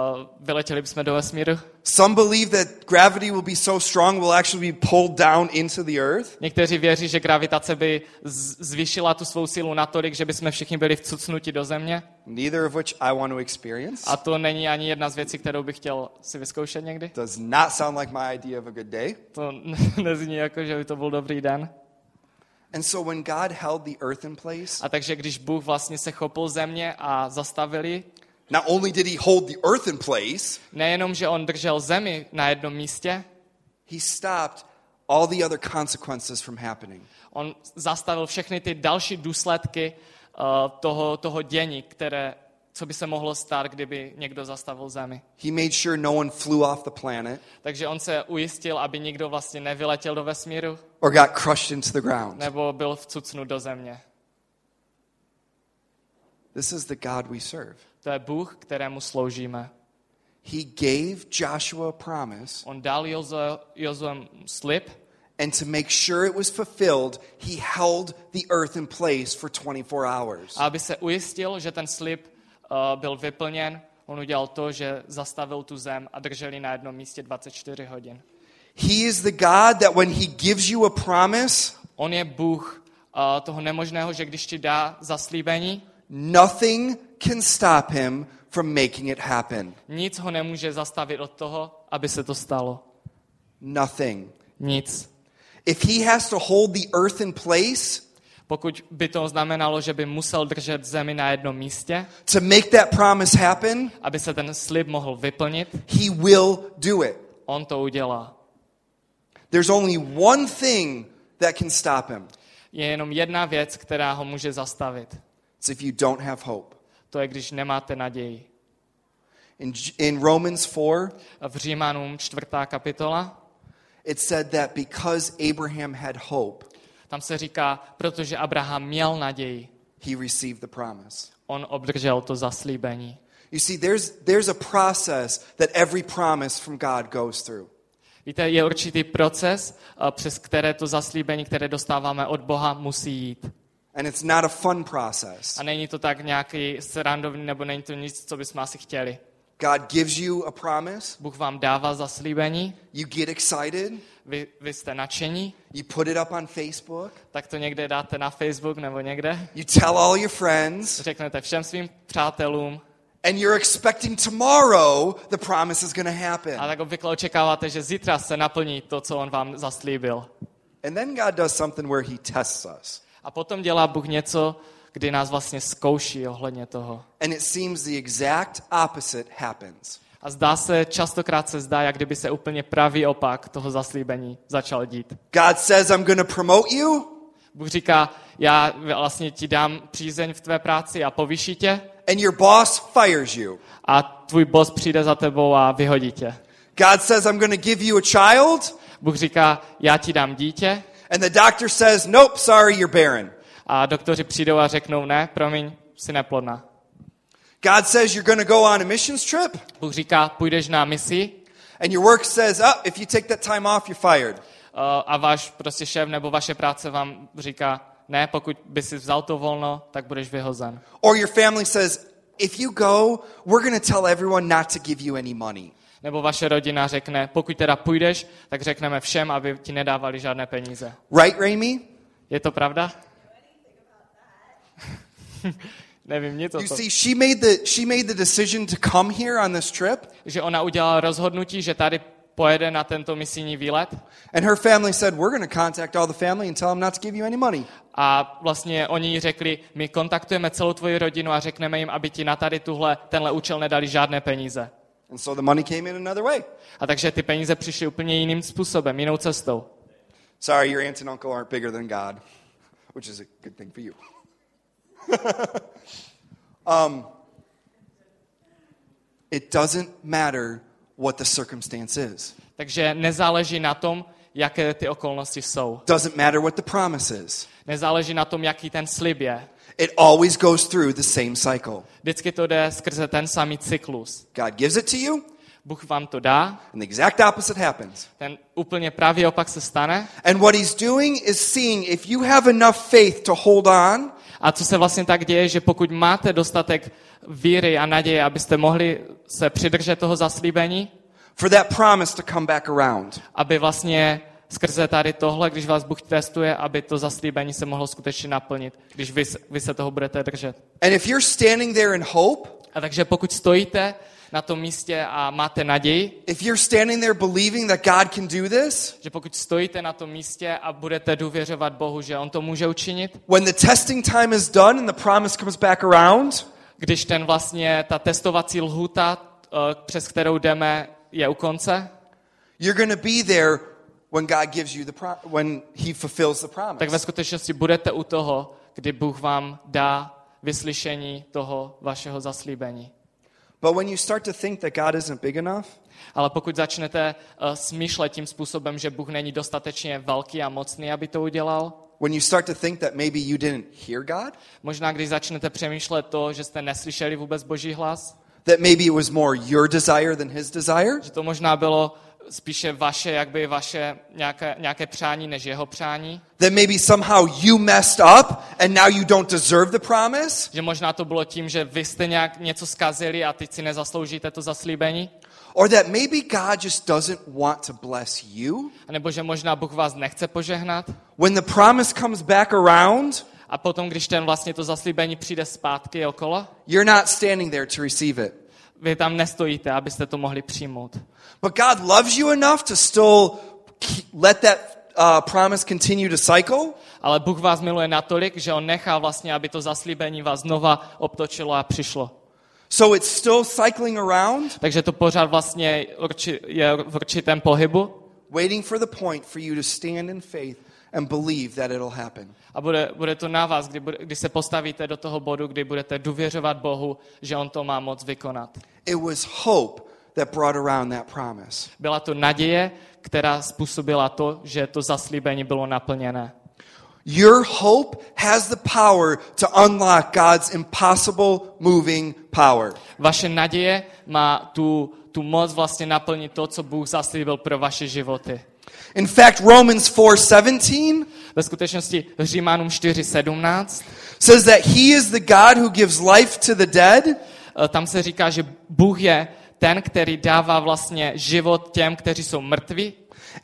vyletěli bychom do vesmíru. Some believe that gravity will be so strong we'll actually be pulled down into the earth. Někteří věří, že gravitace by zvýšila tu svou sílu natolik, že bychom všichni byli vcucnuti do země. Neither of which I want to experience. A to není ani jedna z věcí, kterou bych chtěl si vyzkoušet někdy. Does not sound like my idea of a good day. To nezní jako, že by to byl dobrý den. And so when God held the earth in place, A takže když Bůh vlastně se chopil země a zastavili, not only did he hold the earth in place, nejenom, že on držel zemi na jednom místě, he stopped all the other consequences from happening. on zastavil všechny ty další důsledky uh, toho, toho dění, které, co by se mohlo stát, kdyby někdo zastavil zemi. He made sure no one flew off the planet Takže on se ujistil, aby nikdo vlastně nevyletěl do vesmíru or got crushed into the ground. nebo byl vcucnut do země. This is the God we serve. To je Bůh, kterému sloužíme. He gave Joshua a promise, On dal Jozuem slib and to make sure it was fulfilled, he held the earth in place for 24 hours. aby se ujistil, že ten slib byl vyplněn, on udělal to, že zastavil tu zem a drželi na jednom místě 24 hodin. He is the God that when he gives you a promise, On je Bůh uh, toho nemožného, že když ti dá zaslíbení, nothing can stop him from making it happen. nic ho nemůže zastavit od toho, aby se to stalo. Nothing. Nic. If he has to hold the earth in place Pokud by to znamenalo, že by musel držet zemi na jednom místě, to make that promise happen, aby se ten slib mohl vyplnit, he will do it. on to udělá. There's only one thing that can stop him. Je jenom jedna věc, která ho může zastavit. It's if you don't have hope. To je, když nemáte naději. In, in Romans 4, V Římanům čtvrtá kapitola, it said that because Abraham had hope, tam se říká, protože Abraham měl naději, he received the promise. on obdržel to zaslíbení. You see, there's, there's a process that every promise from God goes through. Víte, je určitý proces, eh, přes které to zaslíbení, které dostáváme od Boha, musí jít. And it's not a fun process. A není to tak nějaký srandovní, nebo není to nic, co bychom asi chtěli. God gives you a promise, Bůh vám dává zaslíbení, you get excited, vy, vy jste nadšení, you put it up on Facebook, tak to někde dáte na Facebook nebo někde. you tell all your friends, Řeknete všem svým přátelům and you're expecting tomorrow the promise is going to happen. a tak obvykle očekáváte, že zítra se naplní to, co on vám zaslíbil. And then God does something where he tests us. A potom dělá Bůh něco, kdy nás vlastně zkouší ohledně toho. And it seems the exact opposite happens. A zdá se, častokrát se zdá, jak kdyby se úplně pravý opak toho zaslíbení začal dít. God says, I'm going to promote you, Bůh říká, já vlastně ti dám přízeň v tvé práci a povýší tě and your boss fires you. a tvůj boss přijde za tebou a vyhodí tě. God says, I'm going to give you a child, Bůh říká, já ti dám dítě and the doctor says, Nope, sorry, you're barren. A doktoři přijdou a řeknou, ne, promiň, jsi neplodná. God says, You're going to go on a missions trip, Bůh říká, půjdeš na misi and your work says, Oh, if you take that time off, you're fired. uh, a váš prostě šéf nebo vaše práce vám říká, ne, pokud by si vzal to volno, tak budeš vyhozen. Or your family says, If you go, we're going to tell everyone not to give you any money. Nebo vaše rodina řekne, pokud teda půjdeš, tak řekneme všem, aby ti nedávali žádné peníze. Right, Rami? Je to pravda? Nevím nic o You tom. see, she made the she made the decision to come here on this trip, Že ona udělala rozhodnutí, že tady pojede na tento misijní výlet and her family said, "We're going to contact all the family and tell them not to give you any money." a vlastně oni řekli, my kontaktujeme celou tvoji rodinu a řekneme jim, aby ti na tady tuhle, tenhle účel nedali žádné peníze. And so the money came in another way. A takže ty peníze přišly úplně jiným způsobem, jinou cestou. Sorry, your aunt and uncle aren't bigger than God, which is a good thing for you. um, it doesn't matter what the circumstance is. Takže nezáleží na tom, jaké ty okolnosti jsou. Doesn't matter what the promise is. Nezáleží na tom, jaký ten slib je. It always goes through the same cycle. Vždycky to jde skrze ten samý cyklus. God gives it to you, Bůh vám to dá, and the exact opposite happens. ten úplně pravý opak se stane. And what he's doing is seeing if you have enough faith to hold on, A co se vlastně tak děje, že pokud máte dostatek víry a naděje, abyste mohli se přidržet toho zaslíbení, for that promise to come back around. aby vlastně skrze tady tohle, když vás Bůh testuje, aby to zaslíbení se mohlo skutečně naplnit, když vy, vy se toho budete držet. And if you're standing there in hope, A takže pokud stojíte na tom místě a máte naději, if you're standing there believing that God can do this, že pokud stojíte na tom místě a budete důvěřovat Bohu, že On to může učinit, when the testing time is done and the promise comes back around, když ten vlastně, ta testovací lhuta, eh, přes kterou jdeme, je u konce, you're going to be there when God gives you the pro- when he fulfills the tak ve promise. skutečnosti budete u toho, kdy Bůh vám dá vyslyšení toho vašeho zaslíbení. But when you start to think that God isn't big enough, Ale pokud začnete uh, smýšlet tím způsobem, že Bůh není dostatečně velký a mocný, aby to udělal, when you start to think that maybe you didn't hear God, možná když začnete přemýšlet to, že jste neslyšeli vůbec Boží hlas, that maybe it was more your desire than his desire, že to možná bylo spíše vaše, jakby vaše nějaké, nějaké přání než jeho přání, that maybe somehow you messed up and now you don't deserve the promise, že možná to bylo tím, že vy jste nějak něco zkazili a teď si nezasloužíte to zaslíbení, or that maybe God just doesn't want to bless you, nebo že možná Bůh vás nechce požehnat? When the promise comes back around, a potom, když ten vlastně to zaslíbení přijde zpátky okolo, you're not standing there to receive it. Vy tam nestojíte, abyste to mohli přijmout. But God loves you enough to still let that uh, promise continue to cycle. Ale Bůh vás miluje natolik, že On nechá vlastně, aby to zaslíbení vás znova obtočilo a přišlo. So it's still cycling around, Takže to pořád vlastně je v určitém pohybu waiting for the point for you to stand in faith and believe that it'll happen. a bude, bude to na vás, kdy, bude, kdy se postavíte do toho bodu, kdy budete důvěřovat Bohu, že On to má moc vykonat. It was hope that brought around that promise. Byla to naděje, která způsobila to, že to zaslíbení bylo naplněné. Your hope has the power to unlock God's impossible moving power. Vaše naděje má tu, tu moc vlastně naplnit to, co Bůh zaslíbil pro vaše životy. In fact, Romans 4:17 Ve skutečnosti Římanům 4.17 says that he is the God who gives life to the dead eh, tam se říká, že Bůh je ten, který dává vlastně život těm, kteří jsou mrtví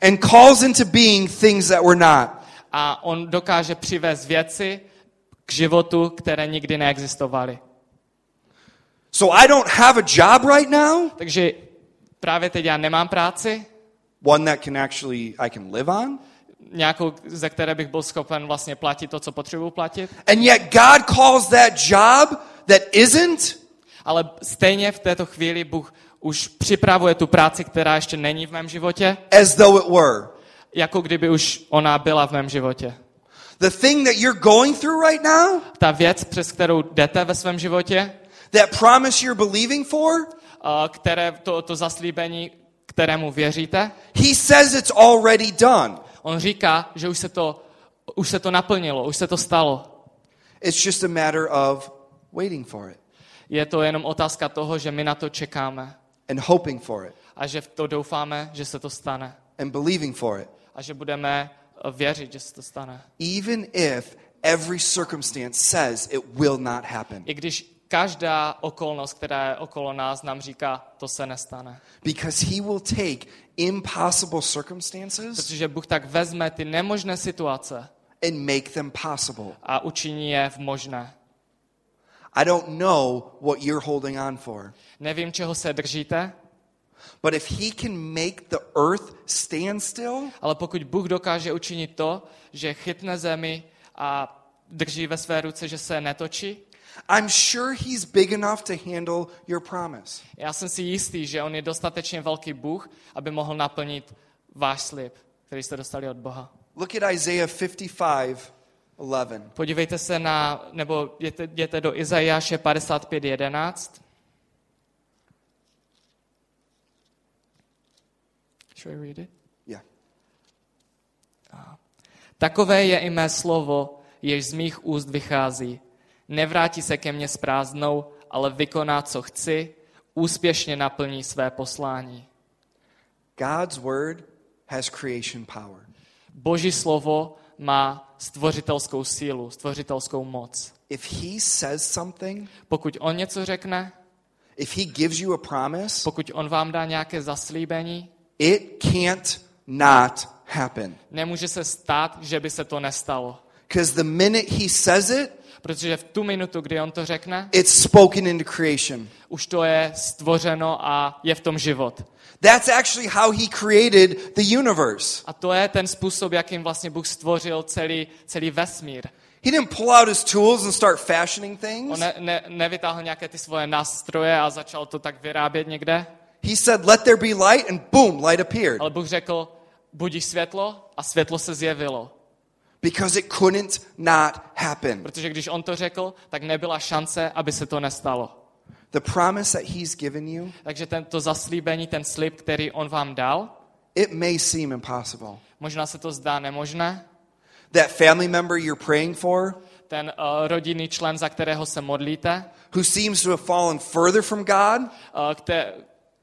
and calls into being things that were not. a on dokáže přivést věci k životu, které nikdy neexistovaly. So I don't have a job right now, Takže právě teď já nemám práci, one that can actually I can live on. nějakou, ze které bych byl schopen vlastně platit to, co potřebuji platit, And yet God calls that job that isn't ale stejně v této chvíli Bůh už připravuje tu práci, která ještě není v mém životě, as though it were. jako kdyby už ona byla v mém životě. The thing that you're going through right now, Ta věc, přes kterou jdete ve svém životě, that promise you're believing for, a které, to, to zaslíbení, kterému věříte, he says it's already done. on říká, že už se to, už se to naplnilo, už se to stalo. It's just a matter of waiting for it Je to jenom otázka toho, že my na to čekáme and hoping for it a že v to doufáme, že se to stane and believing for it. a že budeme eh, věřit, že se to stane. Even if every circumstance says it will not happen. I když každá okolnost, která je okolo nás, nám říká, to se nestane. Because he will take impossible circumstances Protože Bůh tak vezme ty nemožné situace and make them possible. a učiní je v možné. I don't know what you're holding on for. Nevím, čeho se držíte, But if he can make the earth stand still, ale pokud Bůh dokáže učinit to, že chytne zemi a drží ve své ruce, že se netočí, I'm sure he's big enough to handle your promise. já jsem si jistý, že on je dostatečně velký Bůh, aby mohl naplnit váš slib, který jste dostali od Boha. Look at Isaiah 55 11. Podívejte se na, nebo jděte, jděte do Izajáše 55.11. Should I read it? Yeah. Takové je i mé slovo, jež z mých úst vychází. Nevrátí se ke mně s prázdnou, ale vykoná, co chci, úspěšně naplní své poslání. God's word has creation power. Boží slovo má stvořitelskou sílu, stvořitelskou moc. If he says something, Pokud on něco řekne, if he gives you a promise, pokud on vám dá nějaké zaslíbení, it can't not happen. nemůže se stát, že by se to nestalo. Because the minute he says it, Protože v tu minutu, kdy on to řekne, it's spoken into creation. už to je stvořeno a je v tom život. That's actually how he created the universe. A to je ten způsob, jakým vlastně Bůh stvořil celý, celý vesmír. He didn't pull out his tools and start fashioning On things. ne, ne, nevytáhl nějaké ty svoje nástroje a začal to tak vyrábět někde, He said, Let there be light, and boom, light appeared. ale Bůh řekl, budíš světlo a světlo se zjevilo. Because it couldn't not happen. Protože když on to řekl, tak nebyla šance, aby se to nestalo. The promise that he's given you, Takže tento zaslíbení, ten slib, který on vám dal, it may seem impossible. možná se to zdá nemožné, That family member you're praying for, ten uh, rodinný člen, za kterého se modlíte, who seems to have fallen further from God, uh, kte,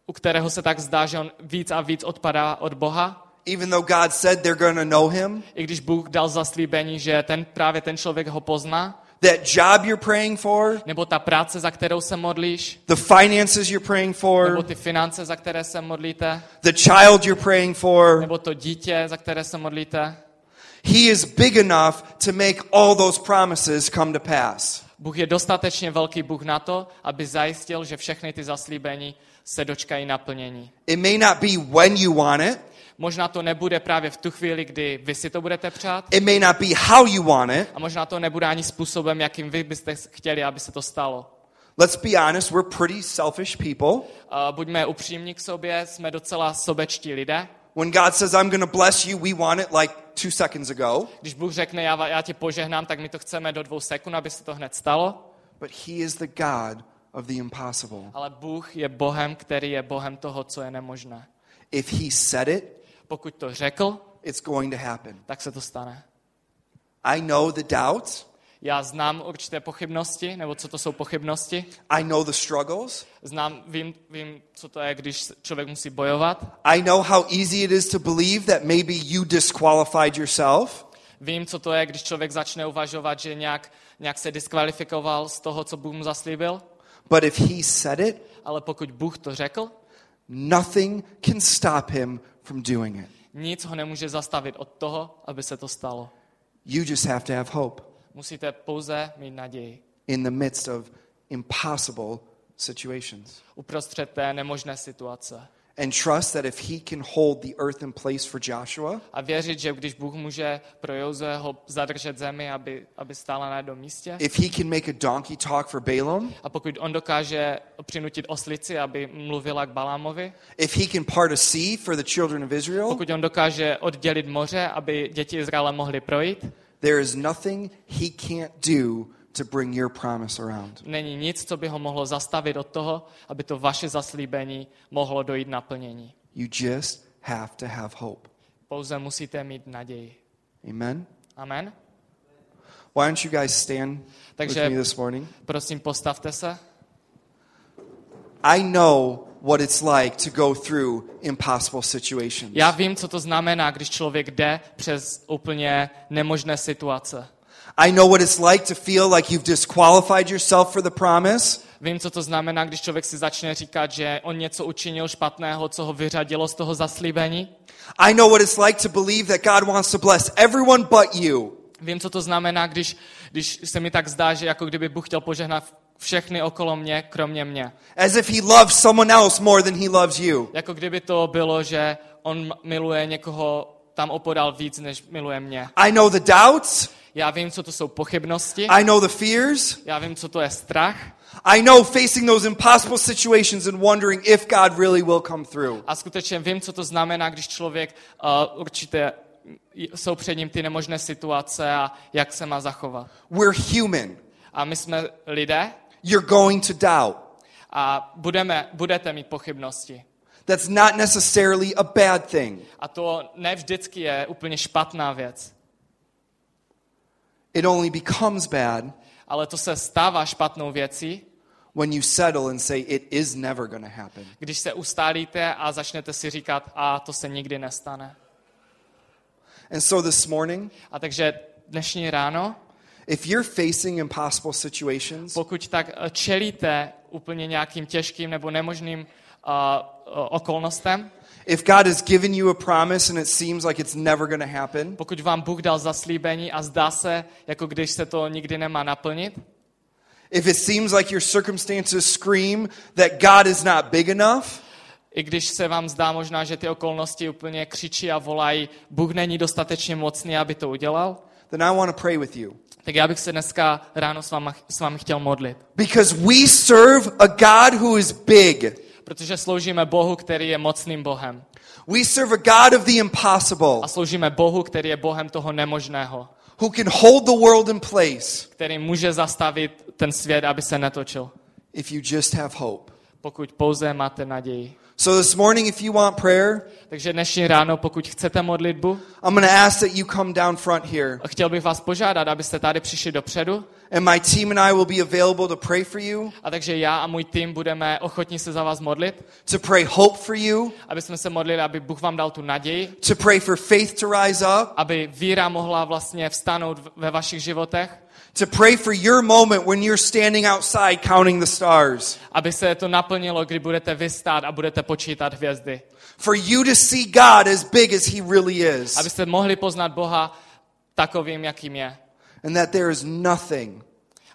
u kterého se tak zdá, že on víc a víc odpadá od Boha, even though God said they're going to know him, i když Bůh dal zaslíbení, že ten, právě ten člověk ho pozná, that job you're praying for, nebo ta práce, za kterou se modlíš, the finances you're praying nebo for, ty finance, za které se modlíte, the child you're praying for, nebo to dítě, za které se modlíte. he is big enough to make all those promises come to pass. Bůh je dostatečně velký Bůh na to, aby zajistil, že všechny ty zaslíbení se dočkají naplnění. It may not be when you want it, Možná to nebude právě v tu chvíli, kdy vy si to budete přát, it may not be how you want it. a možná to nebude ani způsobem, jakým vy byste chtěli, aby se to stalo. Let's be honest, we're pretty selfish people. Uh, buďme upřímní k sobě, jsme docela sobečtí lidé. When God says, I'm going to bless you, we want it like two seconds ago. Když Bůh řekne, já, já tě požehnám, tak my to chceme do dvou sekund, aby se to hned stalo. But He is the God of the impossible. Ale Bůh je Bohem, který je Bohem toho, co je nemožné. If He said it, Pokud to řekl, it's going to happen. tak se to stane. I know the doubts. Já znám určité pochybnosti, nebo co to jsou pochybnosti. I know the struggles. Znám, vím, vím, co to je, když člověk musí bojovat. I know how easy it is to believe that maybe you disqualified yourself. Vím, co to je, když člověk začne uvažovat, že nějak, nějak se diskvalifikoval z toho, co Bůh mu zaslíbil. But if He said it, Ale pokud Bůh to řekl, nothing can stop Him from doing it. nic ho nemůže zastavit od toho, aby se to stalo. You just have to have hope Musíte pouze mít naději. in the midst of impossible situations. Uprostřed té nemožné situace. And trust that if He can hold the earth in place for Joshua, A věřit, že když Bůh může pro Jozueho zadržet zemi, aby, aby stála na jednom místě, if He can make a donkey talk for Balaam, a pokud on dokáže přinutit oslici, aby mluvila k Balámovi, if He can part a sea for the children of Israel, pokud on dokáže oddělit moře, aby děti Izraele mohly projít, there is nothing He can't do to bring your promise around. není nic, co by ho mohlo zastavit od toho, aby to vaše zaslíbení mohlo dojít naplnění. You just have to have hope. Pouze musíte mít naději. Amen? Amen? Why don't you guys stand with Takže- me this morning? Prosím, postavte se. I know what it's like to go through impossible situations. Já vím, co to znamená, když člověk jde přes úplně nemožné situace. I know what it's like to feel like you've disqualified yourself for the promise. Vím, co to znamená, když člověk si začne říkat, že on něco učinil špatného, co ho vyřadilo z toho zaslíbení. I know what it's like to believe that God wants to bless everyone but you. Vím, co to znamená, když, když se mi tak zdá, že jako kdyby Bůh chtěl požehnat všechny okolo mě, kromě mě. As if he loves someone else more than he loves you. Jako kdyby to bylo, že on miluje někoho tam opodal víc, než miluje mě. I know the doubts. Já vím, co to jsou pochybnosti. I know the fears. Já vím, co to je strach. I know facing those impossible situations and wondering if God really will come through. A skutečně vím, co to znamená, když člověk uh, určitě jsou před ním ty nemožné situace a jak se má zachovat. We're human. A my jsme lidé You're going to doubt. a budeme, budete mít pochybnosti. That's not necessarily a bad thing. A to ne vždycky je úplně špatná věc. It only becomes bad Ale to se stává špatnou věcí, when you settle and say it is never going to happen. když se ustálíte a začnete si říkat, a to se nikdy nestane. And so this morning, A takže dnešní ráno, if you're facing impossible situations, pokud tak eh, čelíte úplně nějakým těžkým nebo nemožným uh, uh, okolnostem, if God has given you a promise and it seems like it's never going to happen, pokud vám Bůh dal zaslíbení a zdá se, jako když se to nikdy nemá naplnit, if it seems like your circumstances scream that God is not big enough, i když se vám zdá možná, že ty okolnosti úplně křičí a volají, Bůh není dostatečně mocný, aby to udělal, then I want to pray with you. tak já bych se dneska ráno s vámi, s vámi chtěl modlit. Because we serve a God who is big. Protože sloužíme Bohu, který je mocným Bohem. We serve a God of the impossible A sloužíme Bohu, který je Bohem toho nemožného. who can hold the world in place Který může zastavit ten svět, aby se netočil. if you just have hope. Pokud pouze máte naději. So this morning, if you want prayer, Takže dnešní ráno, pokud chcete modlitbu, I'm going to ask that you come down front here. chtěl bych vás požádat, abyste tady přišli dopředu. And my team and I will be available to pray for you, A takže já a můj tým budeme ochotní se za vás modlit, to pray hope for you, aby jsme se modlili, aby Bůh vám dal tu naději, to pray for faith to rise up, aby víra mohla vlastně vstanout ve vašich životech, to pray for your moment when you're standing outside counting the stars, aby se to naplnilo, kdy budete vystát a budete počítat hvězdy. for you to see God as big as He really is, Abyste mohli poznat Boha takovým, jakým je. and that there is nothing,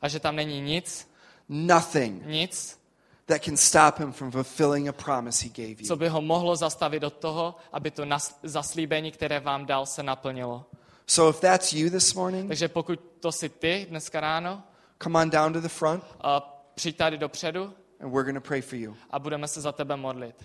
A že tam není nic, nothing nic, that can stop Him from fulfilling a promise He gave co you. by ho mohlo zastavit od toho, aby to nas- zaslíbení, které vám dal, se naplnilo. So if that's you this morning, Takže pokud to si ty dneska ráno, come on down to the front, a přijď tady dopředu and we're going to pray for you. a budeme se za tebe modlit.